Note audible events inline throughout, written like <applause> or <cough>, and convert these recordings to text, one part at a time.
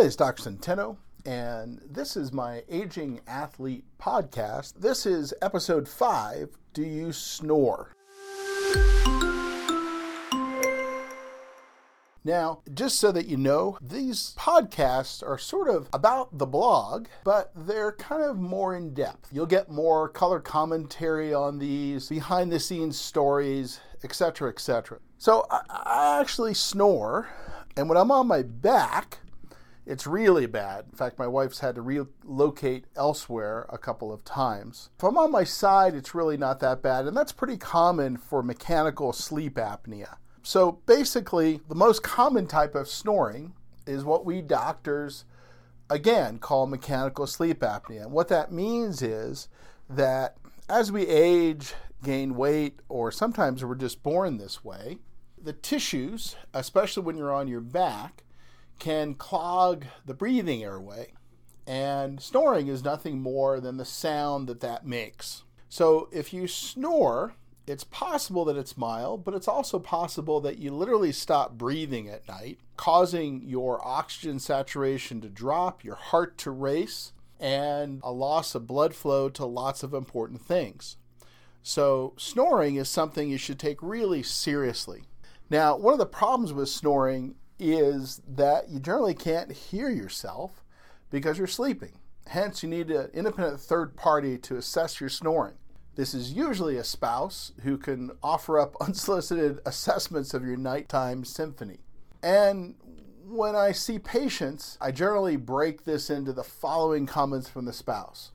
Hi, this is Dr. Centeno, and this is my Aging Athlete podcast. This is episode five Do You Snore? Now, just so that you know, these podcasts are sort of about the blog, but they're kind of more in depth. You'll get more color commentary on these, behind the scenes stories, etc., etc. So, I, I actually snore, and when I'm on my back, it's really bad. In fact, my wife's had to relocate elsewhere a couple of times. If I'm on my side, it's really not that bad, and that's pretty common for mechanical sleep apnea. So basically, the most common type of snoring is what we doctors, again, call mechanical sleep apnea. And what that means is that as we age, gain weight, or sometimes we're just born this way, the tissues, especially when you're on your back, can clog the breathing airway. And snoring is nothing more than the sound that that makes. So if you snore, it's possible that it's mild, but it's also possible that you literally stop breathing at night, causing your oxygen saturation to drop, your heart to race, and a loss of blood flow to lots of important things. So, snoring is something you should take really seriously. Now, one of the problems with snoring is that you generally can't hear yourself because you're sleeping. Hence, you need an independent third party to assess your snoring. This is usually a spouse who can offer up <laughs> unsolicited assessments of your nighttime symphony. And when I see patients, I generally break this into the following comments from the spouse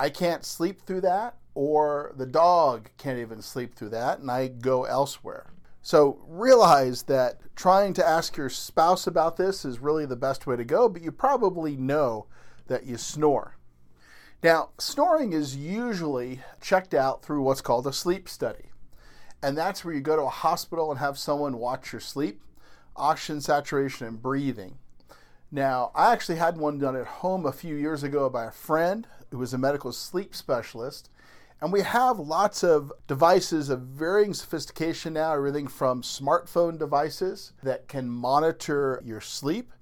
I can't sleep through that, or the dog can't even sleep through that, and I go elsewhere. So realize that trying to ask your spouse about this is really the best way to go, but you probably know that you snore. Now, snoring is usually checked out through what's called a sleep study. And that's where you go to a hospital and have someone watch your sleep, oxygen saturation, and breathing. Now, I actually had one done at home a few years ago by a friend who was a medical sleep specialist. And we have lots of devices of varying sophistication now, everything from smartphone devices that can monitor your sleep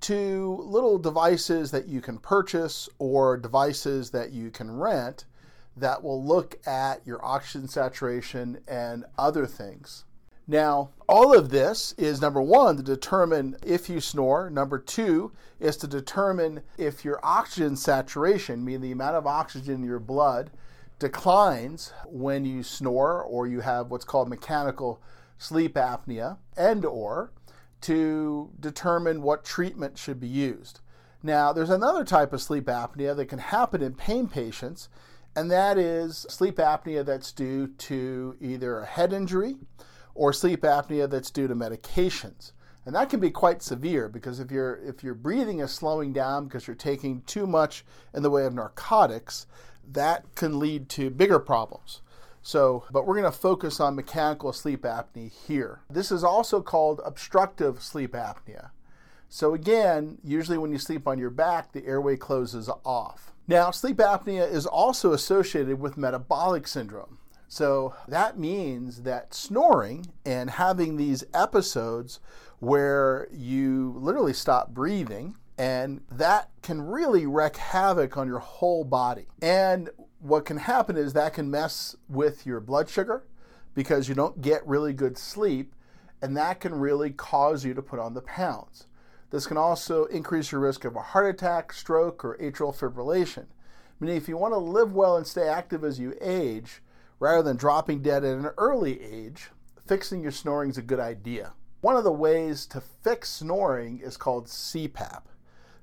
to little devices that you can purchase or devices that you can rent that will look at your oxygen saturation and other things. Now, all of this is number one, to determine if you snore. Number two is to determine if your oxygen saturation, meaning the amount of oxygen in your blood, declines when you snore or you have what's called mechanical sleep apnea, and or to determine what treatment should be used. Now, there's another type of sleep apnea that can happen in pain patients, and that is sleep apnea that's due to either a head injury or sleep apnea that's due to medications. And that can be quite severe because if your if your breathing is slowing down because you're taking too much in the way of narcotics, that can lead to bigger problems. So, but we're going to focus on mechanical sleep apnea here. This is also called obstructive sleep apnea. So, again, usually when you sleep on your back, the airway closes off. Now, sleep apnea is also associated with metabolic syndrome. So, that means that snoring and having these episodes where you literally stop breathing and that can really wreak havoc on your whole body. And what can happen is that can mess with your blood sugar because you don't get really good sleep, and that can really cause you to put on the pounds. This can also increase your risk of a heart attack, stroke, or atrial fibrillation. Meaning, if you want to live well and stay active as you age, rather than dropping dead at an early age, fixing your snoring is a good idea. One of the ways to fix snoring is called CPAP.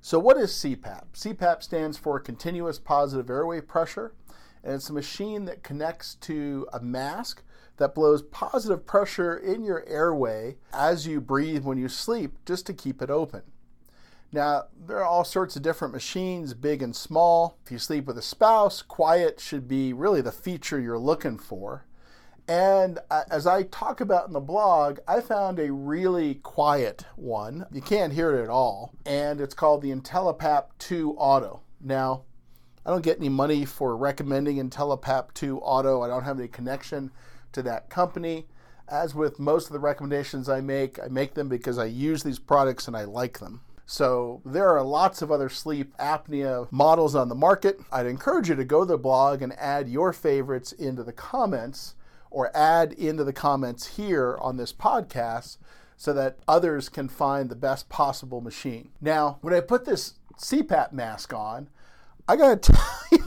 So, what is CPAP? CPAP stands for continuous positive airway pressure, and it's a machine that connects to a mask that blows positive pressure in your airway as you breathe when you sleep just to keep it open. Now, there are all sorts of different machines, big and small. If you sleep with a spouse, quiet should be really the feature you're looking for. And as I talk about in the blog, I found a really quiet one. You can't hear it at all. And it's called the IntelliPAP 2 Auto. Now, I don't get any money for recommending IntelliPAP 2 Auto. I don't have any connection to that company. As with most of the recommendations I make, I make them because I use these products and I like them. So there are lots of other sleep apnea models on the market. I'd encourage you to go to the blog and add your favorites into the comments or add into the comments here on this podcast so that others can find the best possible machine. Now, when I put this CPAP mask on, I gotta <laughs> tell you,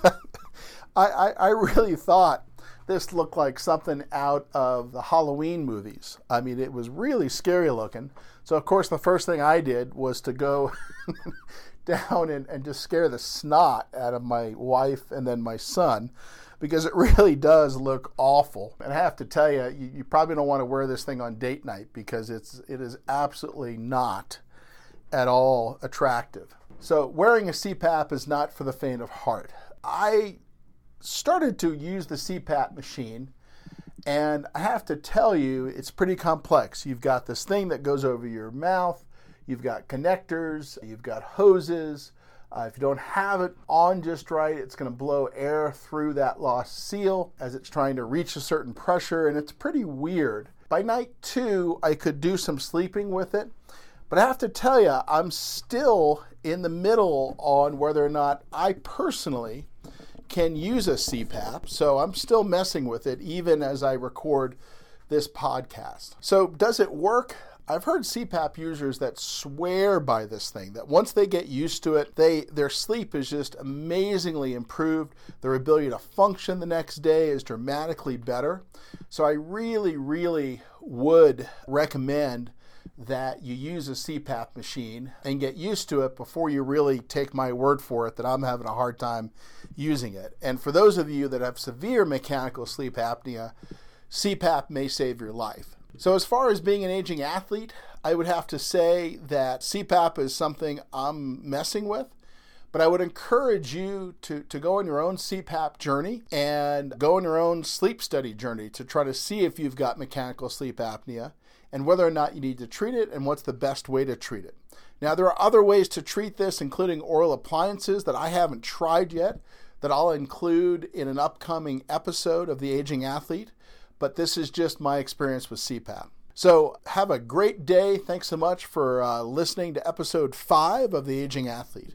I, I, I really thought this looked like something out of the Halloween movies. I mean, it was really scary looking. So, of course, the first thing I did was to go <laughs> down and, and just scare the snot out of my wife and then my son because it <laughs> really does look awful. And I have to tell you, you, you probably don't want to wear this thing on date night because it's it is absolutely not at all attractive. So wearing a CPAP is not for the faint of heart. I started to use the CPAP machine and I have to tell you, it's pretty complex. You've got this thing that goes over your mouth, you've got connectors, you've got hoses, uh, if you don't have it on just right, it's going to blow air through that lost seal as it's trying to reach a certain pressure, and it's pretty weird. By night two, I could do some sleeping with it, but I have to tell you, I'm still in the middle on whether or not I personally can use a CPAP, so I'm still messing with it even as I record this podcast. So, does it work? I've heard CPAP users that swear by this thing that once they get used to it, they their sleep is just amazingly improved. Their ability to function the next day is dramatically better. So I really really would recommend that you use a CPAP machine and get used to it before you really take my word for it that I'm having a hard time using it. And for those of you that have severe mechanical sleep apnea, CPAP may save your life. So, as far as being an aging athlete, I would have to say that CPAP is something I'm messing with. But I would encourage you to, to go on your own CPAP journey and go on your own sleep study journey to try to see if you've got mechanical sleep apnea and whether or not you need to treat it and what's the best way to treat it. Now, there are other ways to treat this, including oral appliances that I haven't tried yet, that I'll include in an upcoming episode of The Aging Athlete but this is just my experience with CPAP. So, have a great day. Thanks so much for uh, listening to episode five of The Aging Athlete.